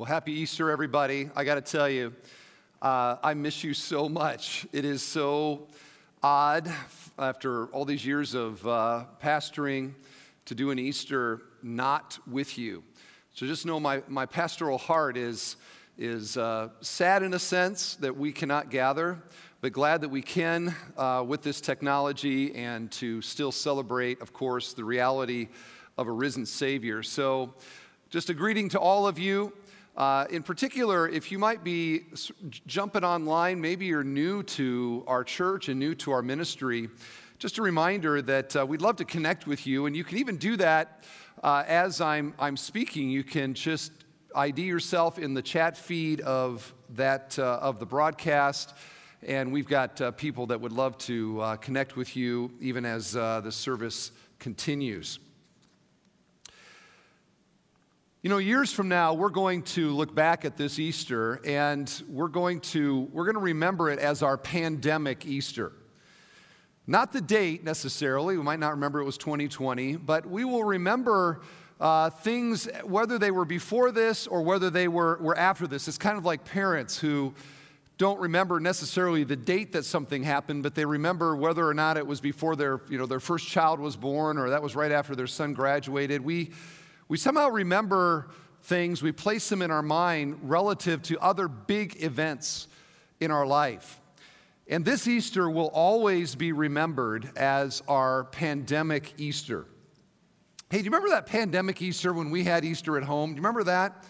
Well, happy Easter, everybody. I got to tell you, uh, I miss you so much. It is so odd after all these years of uh, pastoring to do an Easter not with you. So just know my, my pastoral heart is, is uh, sad in a sense that we cannot gather, but glad that we can uh, with this technology and to still celebrate, of course, the reality of a risen Savior. So, just a greeting to all of you. Uh, in particular, if you might be jumping online, maybe you're new to our church and new to our ministry, just a reminder that uh, we'd love to connect with you, and you can even do that uh, as I'm, I'm speaking. You can just ID yourself in the chat feed of that uh, of the broadcast, and we've got uh, people that would love to uh, connect with you even as the service continues. You know, years from now, we're going to look back at this Easter and we're going to, we're going to remember it as our pandemic Easter. Not the date necessarily, we might not remember it was 2020, but we will remember uh, things, whether they were before this or whether they were, were after this. It's kind of like parents who don't remember necessarily the date that something happened, but they remember whether or not it was before their, you know, their first child was born or that was right after their son graduated. We, we somehow remember things, we place them in our mind relative to other big events in our life. And this Easter will always be remembered as our pandemic Easter. Hey, do you remember that pandemic Easter when we had Easter at home? Do you remember that?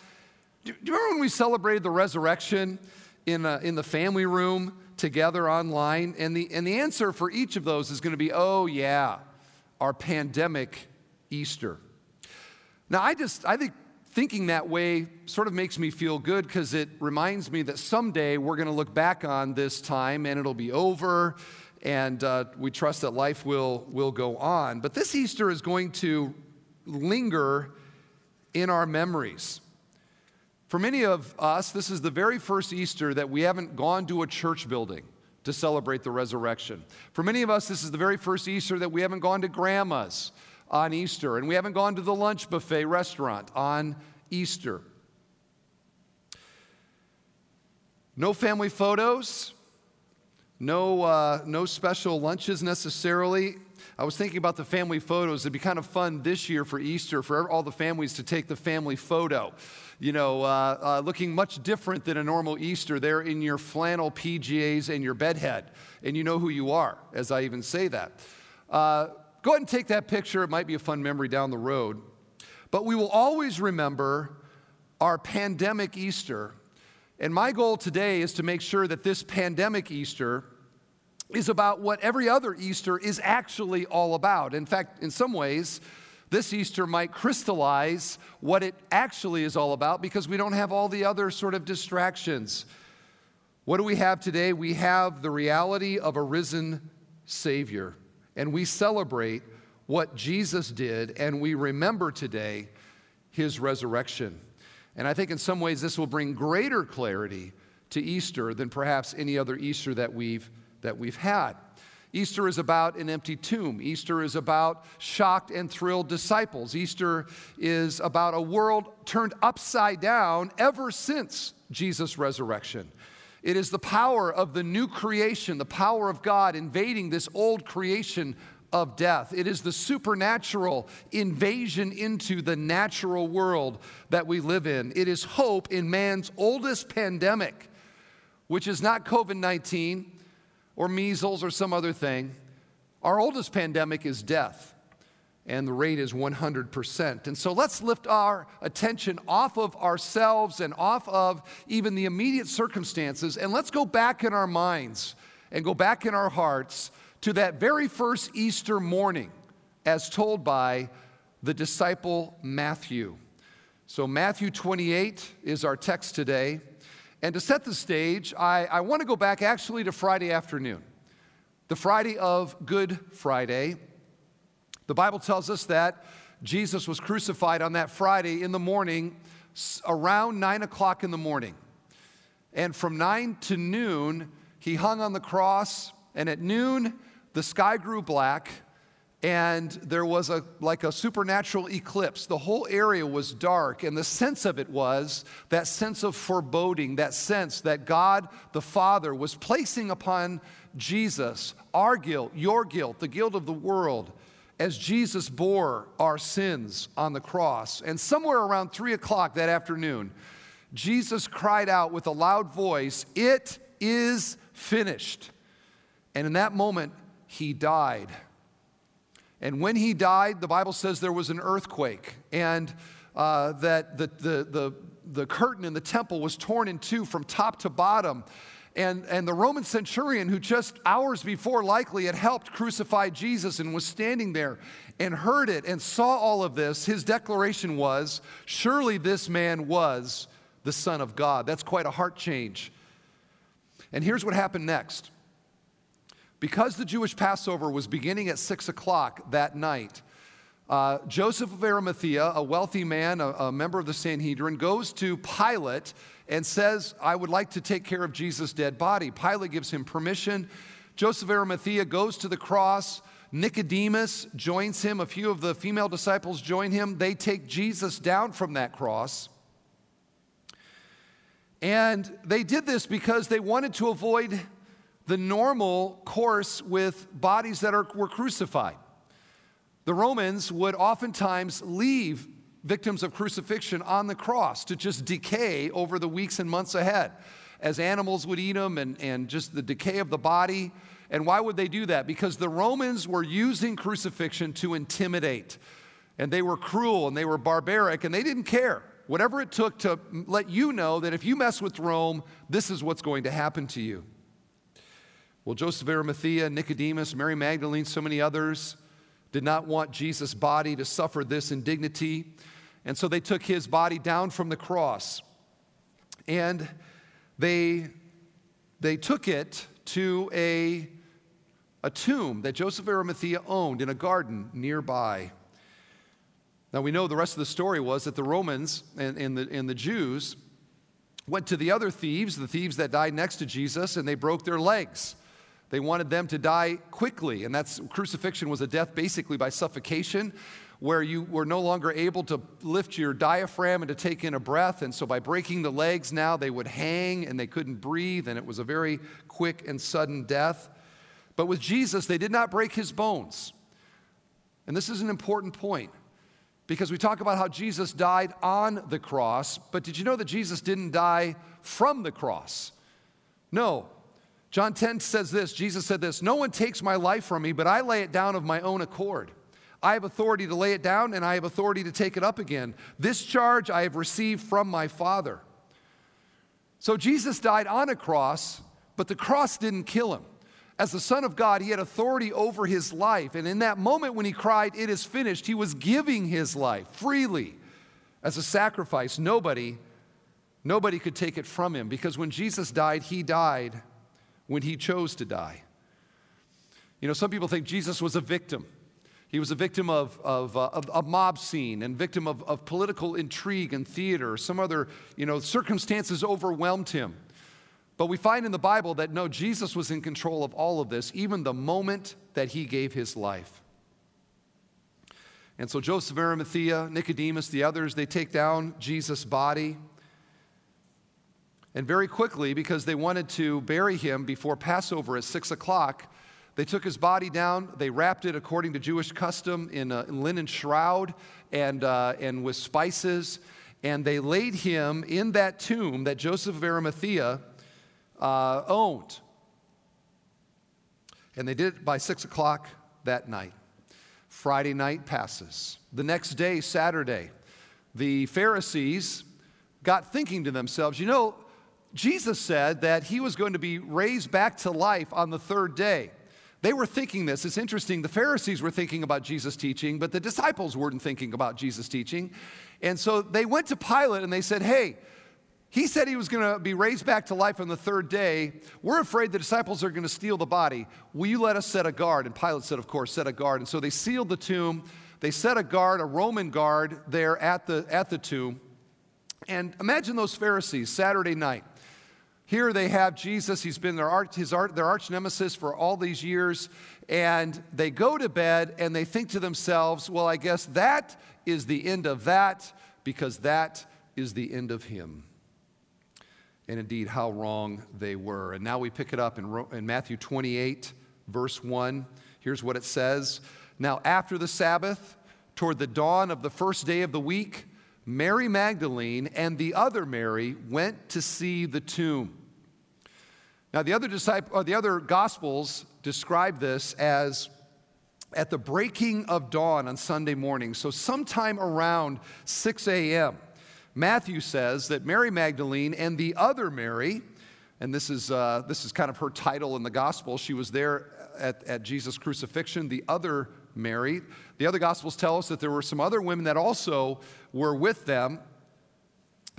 Do you remember when we celebrated the resurrection in, a, in the family room together online? And the, and the answer for each of those is going to be oh, yeah, our pandemic Easter. Now, I just, I think thinking that way sort of makes me feel good because it reminds me that someday we're going to look back on this time and it'll be over and uh, we trust that life will, will go on. But this Easter is going to linger in our memories. For many of us, this is the very first Easter that we haven't gone to a church building to celebrate the resurrection. For many of us, this is the very first Easter that we haven't gone to grandma's on Easter, and we haven't gone to the lunch buffet restaurant on Easter. No family photos, no, uh, no special lunches necessarily. I was thinking about the family photos. It'd be kind of fun this year for Easter for all the families to take the family photo. You know, uh, uh, looking much different than a normal Easter. There in your flannel PJs and your bedhead, and you know who you are, as I even say that. Uh, Go ahead and take that picture. It might be a fun memory down the road. But we will always remember our pandemic Easter. And my goal today is to make sure that this pandemic Easter is about what every other Easter is actually all about. In fact, in some ways, this Easter might crystallize what it actually is all about because we don't have all the other sort of distractions. What do we have today? We have the reality of a risen Savior and we celebrate what Jesus did, and we remember today his resurrection. And I think in some ways this will bring greater clarity to Easter than perhaps any other Easter that we've, that we've had. Easter is about an empty tomb. Easter is about shocked and thrilled disciples. Easter is about a world turned upside down ever since Jesus' resurrection. It is the power of the new creation, the power of God invading this old creation of death. It is the supernatural invasion into the natural world that we live in. It is hope in man's oldest pandemic, which is not COVID 19 or measles or some other thing. Our oldest pandemic is death and the rate is 100%. And so let's lift our attention off of ourselves and off of even the immediate circumstances, and let's go back in our minds and go back in our hearts to that very first Easter morning, as told by the disciple Matthew. So, Matthew 28 is our text today. And to set the stage, I, I want to go back actually to Friday afternoon, the Friday of Good Friday. The Bible tells us that Jesus was crucified on that Friday in the morning, around nine o'clock in the morning. And from nine to noon, he hung on the cross, and at noon, the sky grew black, and there was a like a supernatural eclipse the whole area was dark and the sense of it was that sense of foreboding that sense that god the father was placing upon jesus our guilt your guilt the guilt of the world as jesus bore our sins on the cross. And somewhere around three o'clock that afternoon jesus cried out with a loud voice it is finished. And in that moment he died. And when he died, the Bible says there was an earthquake, and uh, that the, the, the, the curtain in the temple was torn in two from top to bottom. And, and the Roman centurion, who just hours before likely had helped crucify Jesus and was standing there and heard it and saw all of this, his declaration was Surely this man was the Son of God. That's quite a heart change. And here's what happened next because the Jewish Passover was beginning at six o'clock that night, uh, Joseph of Arimathea, a wealthy man, a, a, member of the Sanhedrin, goes to Pilate and says, I would like to take care of Jesus' dead body. Pilate gives him permission. Joseph of Arimathea goes to the cross. Nicodemus joins him. A few of the female disciples join him. They take Jesus down from that cross. And they did this because they wanted to avoid the normal course with bodies that are, were crucified. The Romans would oftentimes leave victims of crucifixion on the cross to just decay over the weeks and months ahead as animals would eat them and, and just the decay of the body. And why would they do that? Because the Romans were using crucifixion to intimidate. And they were cruel and they were barbaric and they didn't care. Whatever it took to let you know that if you mess with Rome, this is what's going to happen to you. Well, Joseph Arimathea, Nicodemus, Mary Magdalene, so many others did not want Jesus' body to suffer this indignity. And so they took his body down from the cross and they, they took it to a, a tomb that Joseph Arimathea owned in a garden nearby. Now we know the rest of the story was that the Romans and, and, the, and the Jews went to the other thieves, the thieves that died next to Jesus, and they broke their legs. They wanted them to die quickly, and that's crucifixion was a death basically by suffocation, where you were no longer able to lift your diaphragm and to take in a breath. And so by breaking the legs now, they would hang and they couldn't breathe, and it was a very quick and sudden death. But with Jesus, they did not break his bones. And this is an important point because we talk about how Jesus died on the cross, but did you know that Jesus didn't die from the cross? No, John 10 says this Jesus said this No one takes my life from me, but I lay it down of my own accord. I have authority to lay it down and I have authority to take it up again. This charge I have received from my Father. So Jesus died on a cross, but the cross didn't kill him. As the Son of God, he had authority over his life. And in that moment when he cried, It is finished, he was giving his life freely as a sacrifice. Nobody, nobody could take it from him because when Jesus died, he died when he chose to die. You know, some people think Jesus was a victim. He was a victim of, of, uh, of a mob scene and victim of, of political intrigue and theater. Some other, you know, circumstances overwhelmed him. But we find in the Bible that no, Jesus was in control of all of this, even the moment that he gave his life. And so Joseph of Arimathea, Nicodemus, the others, they take down Jesus' body. And very quickly, because they wanted to bury him before Passover at six o'clock, they took his body down, they wrapped it according to Jewish custom in a linen shroud and, uh, and with spices, and they laid him in that tomb that Joseph of Arimathea uh, owned. And they did it by six o'clock that night. Friday night passes. The next day, Saturday, the Pharisees got thinking to themselves, you know, Jesus said that he was going to be raised back to life on the third day. They were thinking this. It's interesting. The Pharisees were thinking about Jesus' teaching, but the disciples weren't thinking about Jesus' teaching. And so they went to Pilate and they said, Hey, he said he was going to be raised back to life on the third day. We're afraid the disciples are going to steal the body. Will you let us set a guard? And Pilate said, Of course, set a guard. And so they sealed the tomb. They set a guard, a Roman guard, there at the, at the tomb. And imagine those Pharisees Saturday night here they have Jesus. He's been their arch, his art, their arch nemesis for all these years. And they go to bed and they think to themselves, well, I guess that is the end of that because that is the end of him. And indeed, how wrong they were. And now we pick it up in, in Matthew 28, verse 1. Here's what it says Now, after the Sabbath, toward the dawn of the first day of the week, Mary Magdalene and the other Mary went to see the tomb. Now, the other, disciple, or the other gospels describe this as at the breaking of dawn on Sunday morning, so sometime around 6 a.m. Matthew says that Mary Magdalene and the other Mary, and this is, uh, this is kind of her title in the gospel, she was there at, at Jesus' crucifixion, the other Mary. The other gospels tell us that there were some other women that also were with them.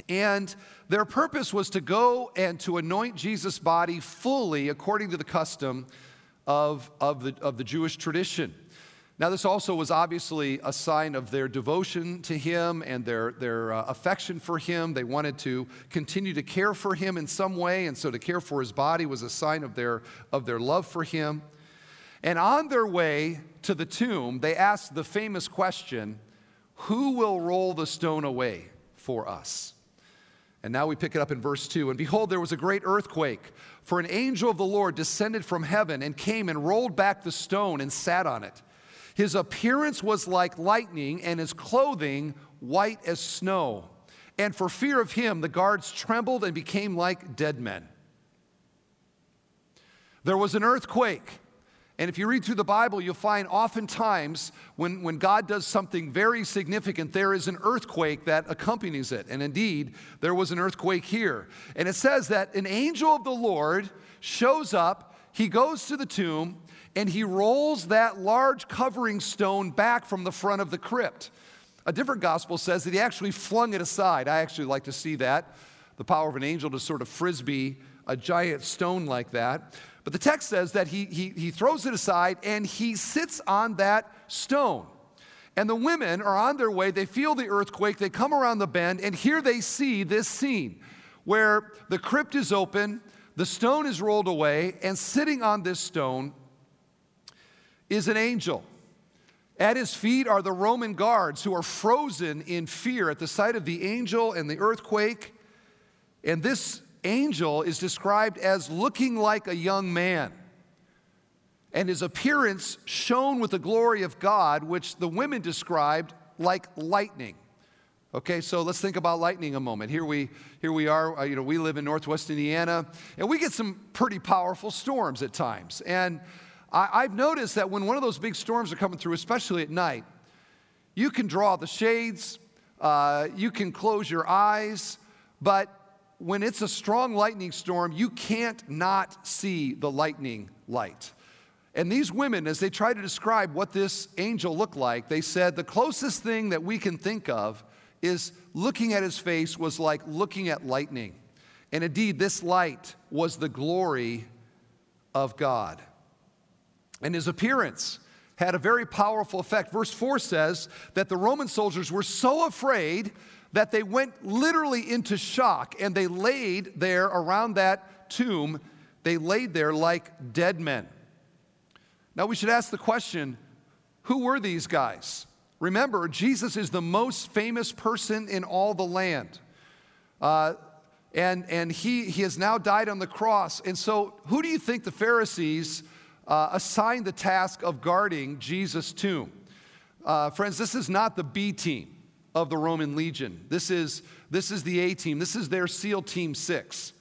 And their purpose was to go and to anoint Jesus' body fully according to the custom of, of, the, of the Jewish tradition. Now, this also was obviously a sign of their devotion to him and their, their uh, affection for him. They wanted to continue to care for him in some way, and so to care for his body was a sign of their, of their love for him. And on their way to the tomb, they asked the famous question Who will roll the stone away for us? And now we pick it up in verse 2. And behold, there was a great earthquake, for an angel of the Lord descended from heaven and came and rolled back the stone and sat on it. His appearance was like lightning, and his clothing white as snow. And for fear of him, the guards trembled and became like dead men. There was an earthquake. And if you read through the Bible, you'll find oftentimes when, when God does something very significant, there is an earthquake that accompanies it. And indeed, there was an earthquake here. And it says that an angel of the Lord shows up, he goes to the tomb, and he rolls that large covering stone back from the front of the crypt. A different gospel says that he actually flung it aside. I actually like to see that the power of an angel to sort of frisbee a giant stone like that. But the text says that he, he, he throws it aside and he sits on that stone. And the women are on their way. They feel the earthquake. They come around the bend, and here they see this scene where the crypt is open, the stone is rolled away, and sitting on this stone is an angel. At his feet are the Roman guards who are frozen in fear at the sight of the angel and the earthquake. And this angel is described as looking like a young man. And his appearance shone with the glory of God, which the women described like lightning. Okay, so let's think about lightning a moment. Here we, here we are, uh, you know, we live in Northwest Indiana, and we get some pretty powerful storms at times. And I, I've noticed that when one of those big storms are coming through, especially at night, you can draw the shades, uh, you can close your eyes, but when it's a strong lightning storm, you can't not see the lightning light. And these women, as they try to describe what this angel looked like, they said the closest thing that we can think of is looking at his face was like looking at lightning. And indeed, this light was the glory of God. And his appearance had a very powerful effect. Verse 4 says that the Roman soldiers were so afraid that they went literally into shock and they laid there around that tomb, they laid there like dead men. Now we should ask the question who were these guys? Remember, Jesus is the most famous person in all the land. Uh, and and he, he has now died on the cross. And so, who do you think the Pharisees uh, assigned the task of guarding Jesus' tomb? Uh, friends, this is not the B team of the Roman legion. This is, this is the A team, this is their SEAL Team 6.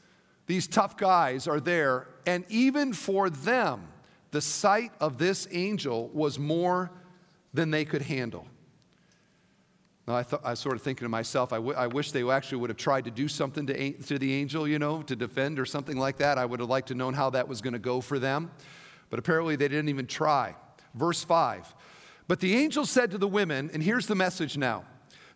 These tough guys are there, and even for them, the sight of this angel was more than they could handle. Now, I, th- I was sort of thinking to myself, I, w- I wish they actually would have tried to do something to, a- to the angel, you know, to defend or something like that. I would have liked to known how that was going to go for them. But apparently, they didn't even try. Verse 5 But the angel said to the women, and here's the message now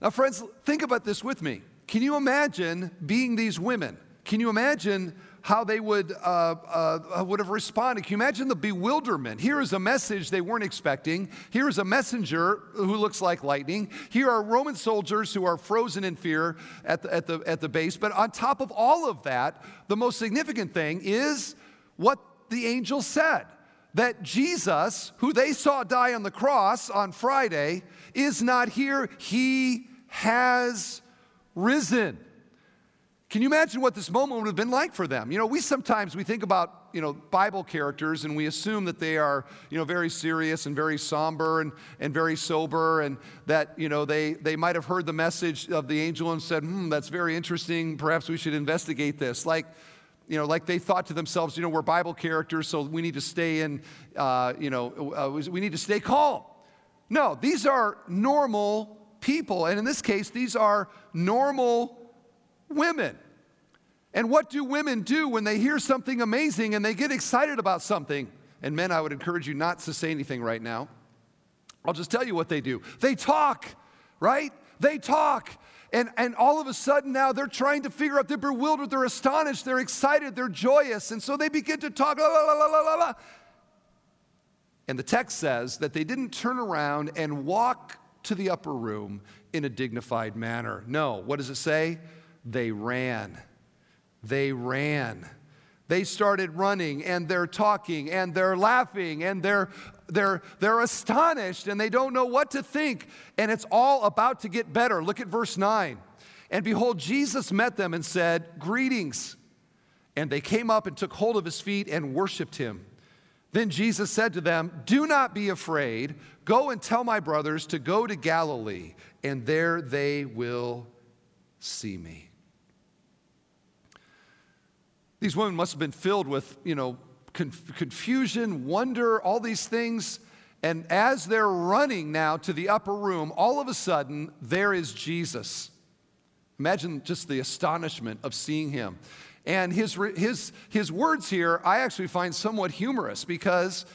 Now, friends, think about this with me. Can you imagine being these women? Can you imagine how they would, uh, uh, would have responded. Can you imagine the bewilderment? Here is a message they weren't expecting. Here is a messenger who looks like lightning. Here are Roman soldiers who are frozen in fear at the, at the, at the base. But on top of all of that, the most significant thing is what the angel said that Jesus, who they saw die on the cross on Friday, is not here. He has risen. Can you imagine what this moment would have been like for them? You know, we sometimes we think about, you know, Bible characters and we assume that they are, you know, very serious and very somber and, and very sober and that, you know, they, they might have heard the message of the angel and said, hmm, that's very interesting. Perhaps we should investigate this. Like, you know, like they thought to themselves, you know, we're Bible characters, so we need to stay in, uh, you know, uh, we need to stay calm. No, these are normal people. And in this case, these are normal women. And what do women do when they hear something amazing and they get excited about something? And men, I would encourage you not to say anything right now. I'll just tell you what they do. They talk, right? They talk. And, and all of a sudden now they're trying to figure out, they're bewildered, they're astonished, they're excited, they're joyous. And so they begin to talk, la, la, la, la, la, la. And the text says that they didn't turn around and walk to the upper room in a dignified manner. No, what does it say? They ran. They ran. They started running and they're talking and they're laughing and they're, they're, they're astonished and they don't know what to think. And it's all about to get better. Look at verse 9. And behold, Jesus met them and said, Greetings. And they came up and took hold of his feet and worshiped him. Then Jesus said to them, Do not be afraid. Go and tell my brothers to go to Galilee, and there they will see me. These women must have been filled with, you know, conf- confusion, wonder, all these things. And as they're running now to the upper room, all of a sudden, there is Jesus. Imagine just the astonishment of seeing him. And his, his, his words here, I actually find somewhat humorous because,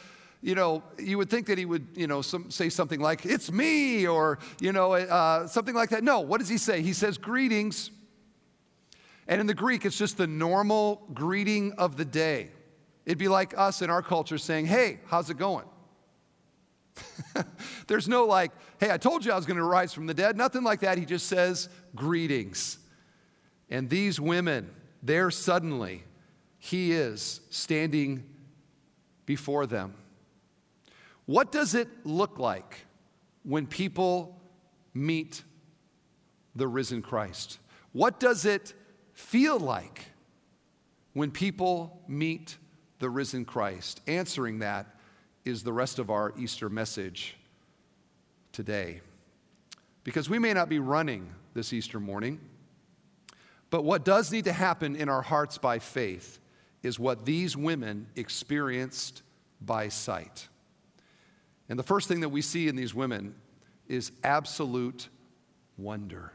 you know, you would think that he would, you know, some, say something like, it's me, or, you know, uh, something like that. No, what does he say? He says, greetings. And in the Greek, it's just the normal greeting of the day. It'd be like us in our culture saying, Hey, how's it going? There's no like, Hey, I told you I was going to rise from the dead. Nothing like that. He just says, Greetings. And these women, there suddenly, he is standing before them. What does it look like when people meet the risen Christ? What does it feel like when people meet the risen Christ? Answering that is the rest of our Easter message today. Because we may not be running this Easter morning, but what does need to happen in our hearts by faith is what these women experienced by sight. And the first thing that we see in these women is absolute wonder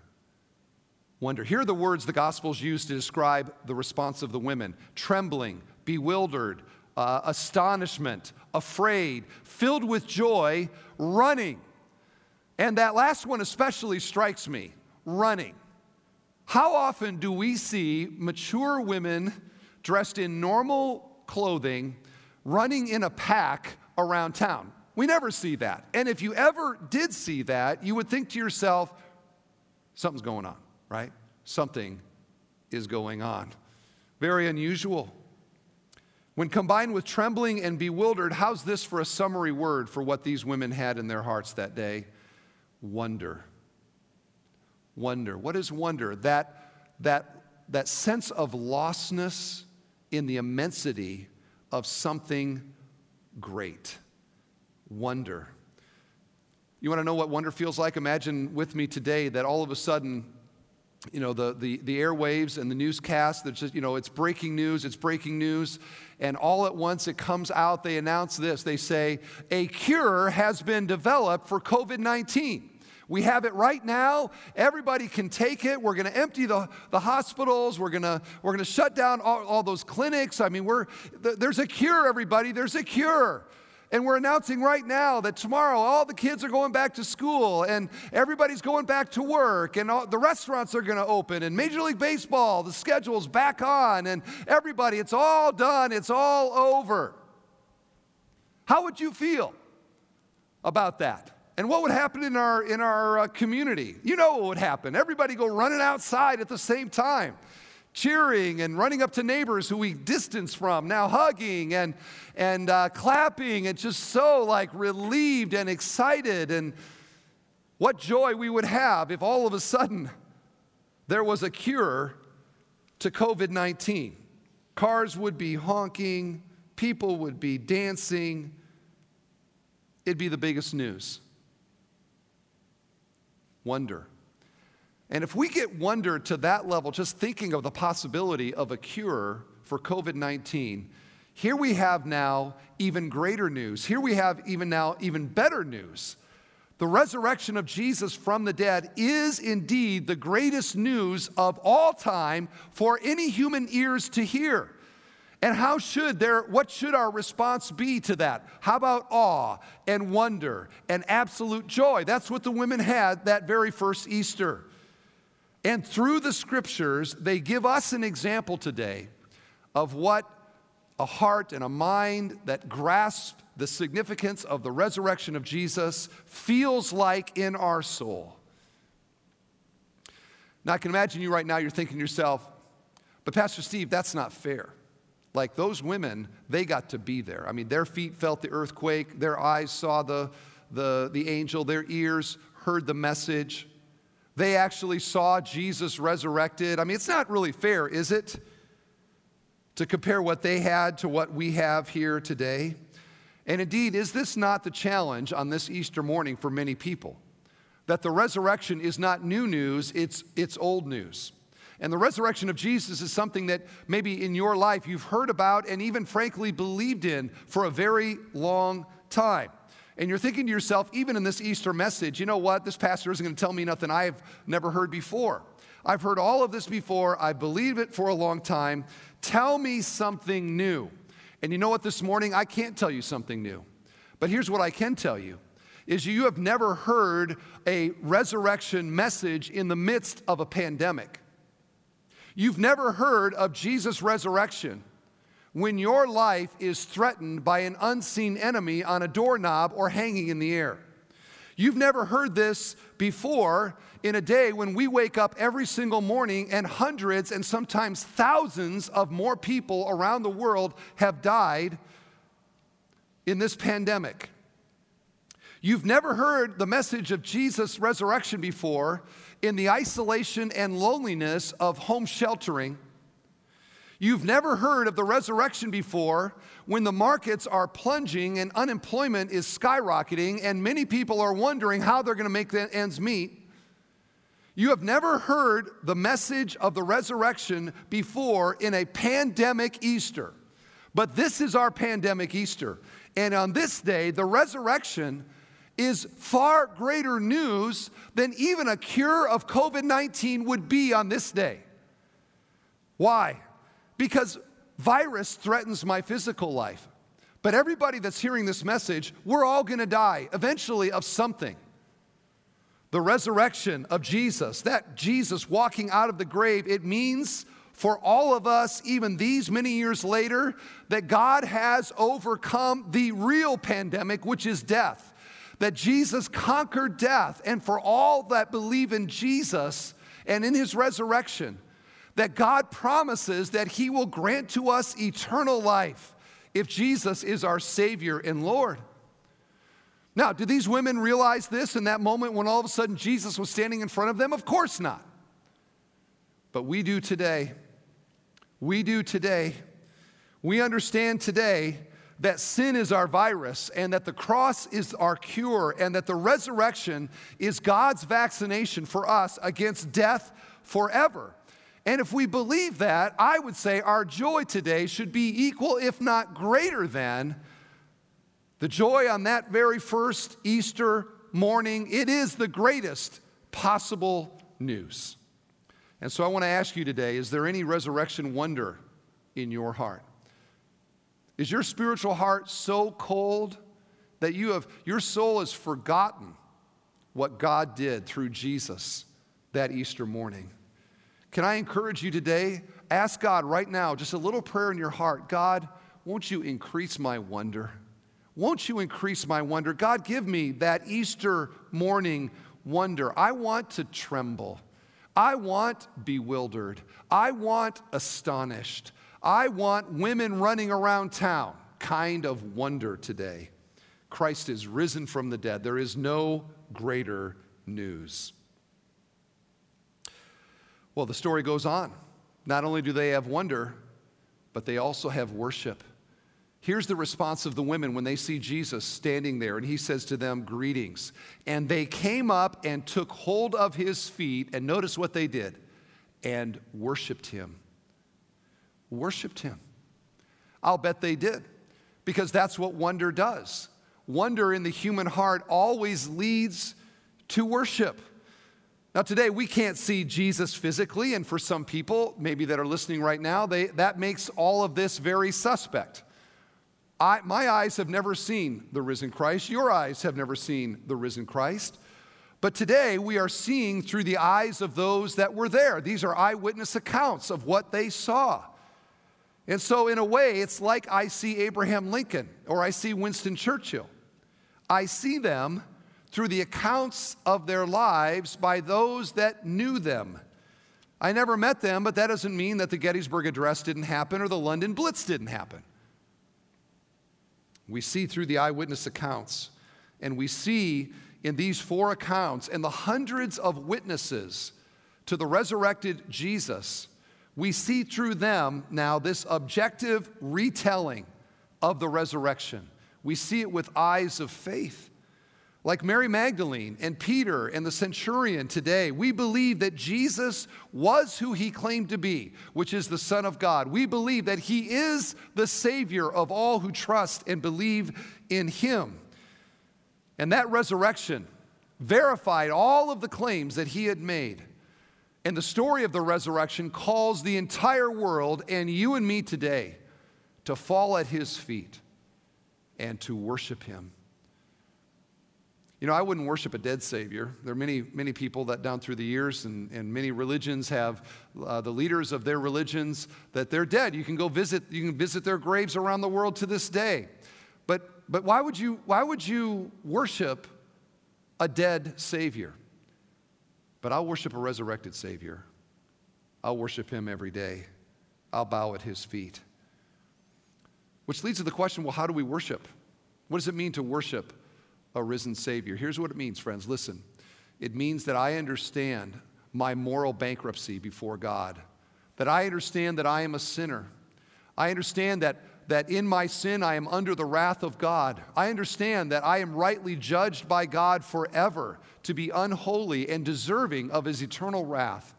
wonder. Here are the words the Gospels use to describe the response of the women trembling, bewildered, uh, astonishment, afraid, filled with joy, running. And that last one especially strikes me running. How often do we see mature women dressed in normal clothing running in a pack around town? We never see that. And if you ever did see that, you would think to yourself, something's going on right? Something is going on. Very unusual. When combined with trembling and bewildered, how's this for a summary word for what these women had in their hearts that day? Wonder. Wonder. What is wonder? That, that, that sense of lostness in the immensity of something great. Wonder. You want to know what wonder feels like? Imagine with me today that all of a sudden you know, the, the, the airwaves and the newscast. That's just, you know, it's breaking news, it's breaking news. And all at once it comes out, they announce this. They say, a cure has been developed for COVID 19. We have it right now. Everybody can take it. We're going to empty the, the hospitals. We're going to we're to shut down all, all those clinics. I mean, we're, there's a cure, everybody. There's a cure. And we're announcing right now that tomorrow all the kids are going back to school and everybody's going back to work and all, the restaurants are going to open and Major League Baseball, the schedule's back on and everybody, it's all done, it's all over. How would you feel about that? And what would happen in our, in our uh, community? You know what would happen. Everybody go running outside at the same time cheering and running up to neighbors who we distance from, now hugging and, and uh, clapping and just so like relieved and excited. And what joy we would have if all of a sudden there was a cure to COVID 19. Cars would be honking, people would be dancing. It'd be the biggest news. Wonder. And if we get wonder to that level, just thinking of the possibility of a cure for COVID 19, here we have now even greater news. Here we have even now even better news. The resurrection of Jesus from the dead is indeed the greatest news of all time for any human ears to hear. And how should there, what should our response be to that? How about awe and wonder and absolute joy? That's what the women had that very first Easter. And through the scriptures, they give us an example today of what a heart and a mind that grasp the significance of the resurrection of Jesus feels like in our soul. Now, I can imagine you right now, you're thinking to yourself, but Pastor Steve, that's not fair. Like those women, they got to be there. I mean, their feet felt the earthquake, their eyes saw the, the, the angel, their ears heard the message. They actually saw Jesus resurrected. I mean, it's not really fair, is it? To compare what they had to what we have here today. And indeed, is this not the challenge on this Easter morning for many people? That the resurrection is not new news, it's, it's old news. And the resurrection of Jesus is something that maybe in your life you've heard about and even frankly believed in for a very long time and you're thinking to yourself, even in this Easter message, you know what? This pastor isn't going to tell me nothing I've never heard before. I've heard all of this before. I believe it for a long time. Tell me something new. And you know what? This morning, I can't tell you something new. But here's what I can tell you is you have never heard a resurrection message in the midst of a pandemic. You've never heard of Jesus' resurrection when your life is threatened by an unseen enemy on a doorknob or hanging in the air. You've never heard this before in a day when we wake up every single morning and hundreds and sometimes thousands of more people around the world have died in this pandemic. You've never heard the message of Jesus' resurrection before in the isolation and loneliness of home sheltering You've never heard of the resurrection before when the markets are plunging and unemployment is skyrocketing and many people are wondering how they're going to make the ends meet. You have never heard the message of the resurrection before in a pandemic Easter. But this is our pandemic Easter. And on this day, the resurrection is far greater news than even a cure of COVID 19 would be on this day. Why? because virus threatens my physical life. But everybody that's hearing this message, we're all gonna die eventually of something. The resurrection of Jesus, that Jesus walking out of the grave, it means for all of us, even these many years later, that God has overcome the real pandemic, which is death. That Jesus conquered death, and for all that believe in Jesus and in his resurrection, that God promises that He will grant to us eternal life if Jesus is our Savior and Lord. Now, do these women realize this in that moment when all of a sudden Jesus was standing in front of them? Of course not. But we do today. We do today. We understand today that sin is our virus and that the cross is our cure and that the resurrection is God's vaccination for us against death forever. And if we believe that, I would say our joy today should be equal, if not greater than, the joy on that very first Easter morning, it is the greatest possible news. And so I want to ask you today is there any resurrection wonder in your heart? Is your spiritual heart so cold that you have, your soul has forgotten what God did through Jesus that Easter morning? Can I encourage you today? Ask God right now, just a little prayer in your heart God, won't you increase my wonder? Won't you increase my wonder? God, give me that Easter morning wonder. I want to tremble. I want bewildered. I want astonished. I want women running around town kind of wonder today. Christ is risen from the dead. There is no greater news. Well, the story goes on. Not only do they have wonder, but they also have worship. Here's the response of the women when they see Jesus standing there, and he says to them, Greetings. And they came up and took hold of his feet, and notice what they did, and worshiped him. Worshiped him. I'll bet they did, because that's what wonder does. Wonder in the human heart always leads to worship. Now, today we can't see Jesus physically, and for some people, maybe that are listening right now, they, that makes all of this very suspect. I, my eyes have never seen the risen Christ. Your eyes have never seen the risen Christ. But today we are seeing through the eyes of those that were there. These are eyewitness accounts of what they saw. And so, in a way, it's like I see Abraham Lincoln or I see Winston Churchill. I see them through the accounts of their lives by those that knew them. I never met them, but that doesn't mean that the Gettysburg Address didn't happen or the London Blitz didn't happen. We see through the eyewitness accounts, and we see in these four accounts and the hundreds of witnesses to the resurrected Jesus, we see through them now this objective retelling of the resurrection. We see it with eyes of faith. Like Mary Magdalene and Peter and the centurion today, we believe that Jesus was who he claimed to be, which is the Son of God. We believe that he is the Savior of all who trust and believe in him. And that resurrection verified all of the claims that he had made. And the story of the resurrection calls the entire world and you and me today to fall at his feet and to worship him. You know, I wouldn't worship a dead Savior. There are many, many people that down through the years, and, and many religions have uh, the leaders of their religions that they're dead. You can go visit, you can visit their graves around the world to this day. But, but why, would you, why would you worship a dead Savior? But I'll worship a resurrected Savior. I'll worship Him every day. I'll bow at His feet. Which leads to the question well, how do we worship? What does it mean to worship? a risen Savior. Here's what it means, friends. Listen, it means that I understand my moral bankruptcy before God, that I understand that I am a sinner. I understand that, that in my sin I am under the wrath of God. I understand that I am rightly judged by God forever to be unholy and deserving of his eternal wrath.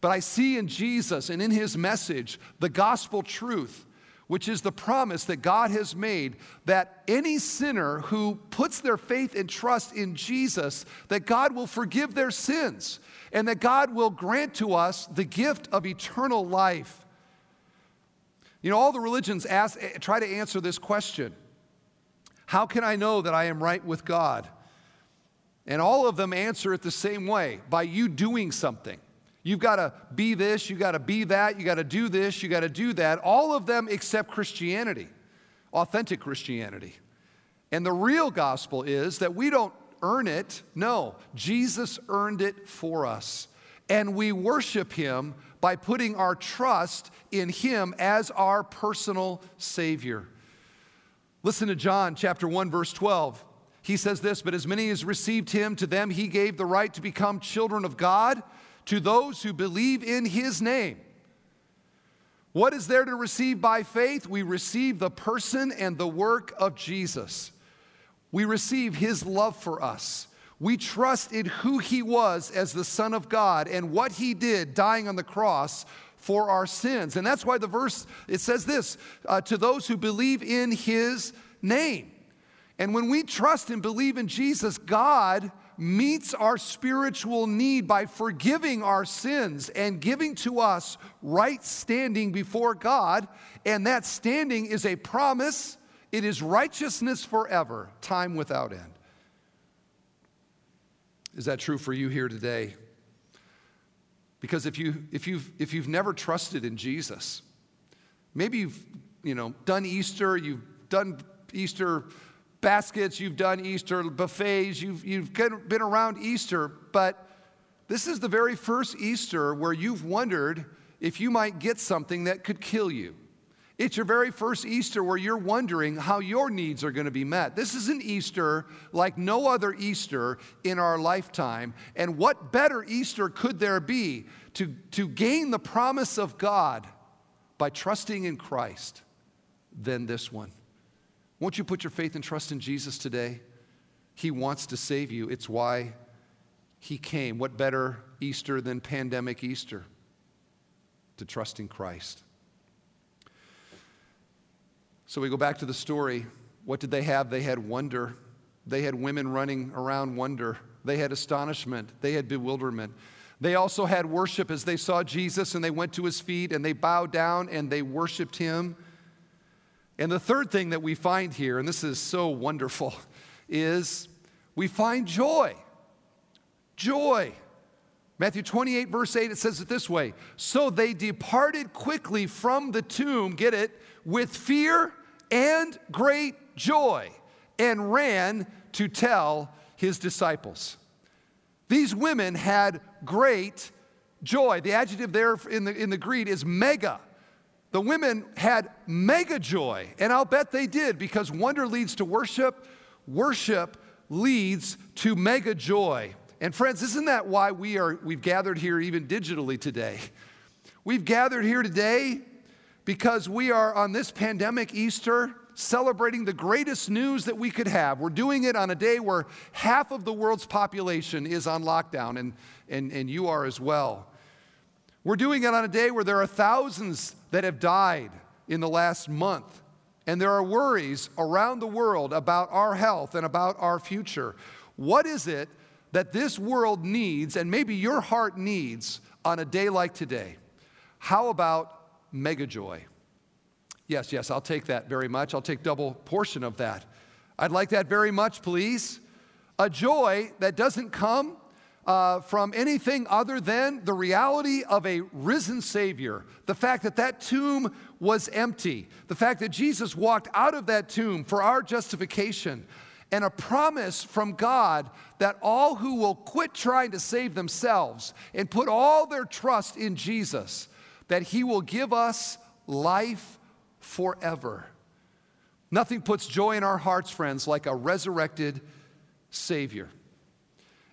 But I see in Jesus and in his message the gospel truth which is the promise that God has made that any sinner who puts their faith and trust in Jesus, that God will forgive their sins and that God will grant to us the gift of eternal life. You know, all the religions ask, try to answer this question How can I know that I am right with God? And all of them answer it the same way by you doing something. You've got to be this, You've got to be that, you got to do this, you got to do that. All of them except Christianity, authentic Christianity. And the real gospel is that we don't earn it. No, Jesus earned it for us. And we worship him by putting our trust in him as our personal Savior. Listen to John chapter 1, verse 12. He says this, but as many as received him, to them he gave the right to become children of God to those who believe in his name. What is there to receive by faith? We receive the person and the work of Jesus. We receive his love for us. We trust in who he was as the Son of God and what he did dying on the cross for our sins. And that's why the verse, it says this uh, to those who believe in his name. And when we trust and believe in Jesus, God meets our spiritual need by forgiving our sins and giving to us right standing before God. And that standing is a promise, it is righteousness forever, time without end. Is that true for you here today? Because if, you, if, you've, if you've never trusted in Jesus, maybe you've you know, done Easter, you've done Easter baskets, you've done Easter buffets, you've, you've been around Easter, but this is the very first Easter where you've wondered if you might get something that could kill you. It's your very first Easter where you're wondering how your needs are going to be met. This is an Easter like no other Easter in our lifetime. And what better Easter could there be to, to gain the promise of God by trusting in Christ than this one? Won't you put your faith and trust in Jesus today? He wants to save you. It's why He came. What better Easter than pandemic Easter? To trust in Christ. So we go back to the story. What did they have? They had wonder. They had women running around wonder. They had astonishment. They had bewilderment. They also had worship as they saw Jesus and they went to his feet and they bowed down and they worshiped him. And the third thing that we find here, and this is so wonderful, is we find joy. Joy. Matthew 28, verse 8, it says it this way So they departed quickly from the tomb, get it, with fear and great joy, and ran to tell his disciples. These women had great joy. The adjective there in the, in the Greek is mega. The women had mega joy, and I'll bet they did because wonder leads to worship, worship leads to mega joy. And friends, isn't that why we are we've gathered here even digitally today? We've gathered here today because we are on this pandemic Easter celebrating the greatest news that we could have. We're doing it on a day where half of the world's population is on lockdown, and, and, and you are as well. We're doing it on a day where there are thousands that have died in the last month, and there are worries around the world about our health and about our future. What is it that this world needs, and maybe your heart needs, on a day like today? How about mega joy. Yes, yes, I'll take that very much. I'll take double portion of that. I'd like that very much, please. A joy that doesn't come uh, from anything other than the reality of a risen Savior. The fact that that tomb was empty. The fact that Jesus walked out of that tomb for our justification. And a promise from God that all who will quit trying to save themselves and put all their trust in Jesus that He will give us life forever. Nothing puts joy in our hearts, friends, like a resurrected Savior.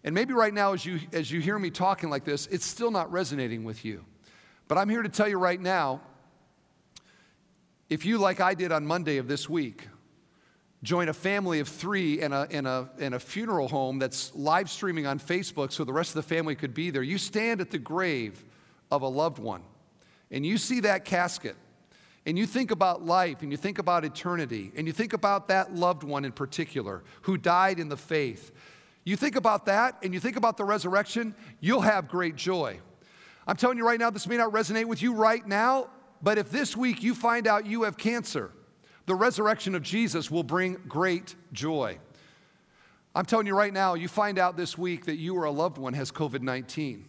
And maybe right now, as you, as you hear me talking like this, it's still not resonating with you. But I'm here to tell you right now if you, like I did on Monday of this week, join a family of three in a, in, a, in a funeral home that's live streaming on Facebook so the rest of the family could be there, you stand at the grave of a loved one and you see that casket and you think about life and you think about eternity and you think about that loved one in particular who died in the faith, you think about that and you think about the resurrection, you'll have great joy. I'm telling you right now, this may not resonate with you right now, but if this week you find out you have cancer, the resurrection of Jesus will bring great joy. I'm telling you right now, you find out this week that you or a loved one has COVID 19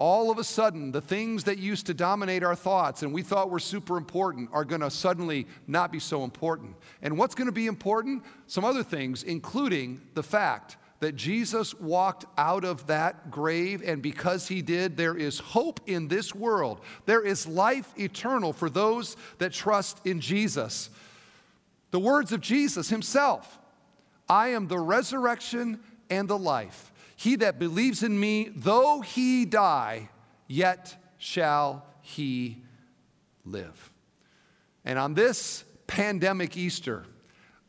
all of a sudden, the things that used to dominate our thoughts and we thought were super important are going to suddenly not be so important. And what's going to be important? Some other things, including the fact that Jesus walked out of that grave, and because he did, there is hope in this world. There is life eternal for those that trust in Jesus. The words of Jesus himself I am the resurrection and the life. He that believes in me, though he die, yet shall he live. And on this pandemic Easter,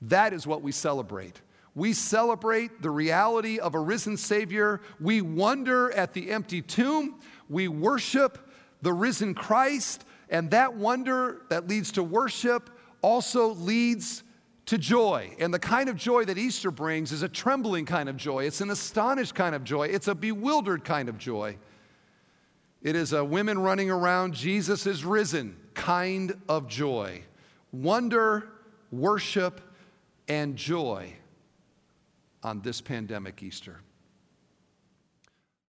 that is what we celebrate. We celebrate the reality of a risen Savior. We wonder at the empty tomb. We worship the risen Christ. And that wonder that leads to worship also leads to joy. And the kind of joy that Easter brings is a trembling kind of joy, it's an astonished kind of joy, it's a bewildered kind of joy. It is a women running around, Jesus is risen kind of joy. Wonder, worship, and joy on this pandemic Easter.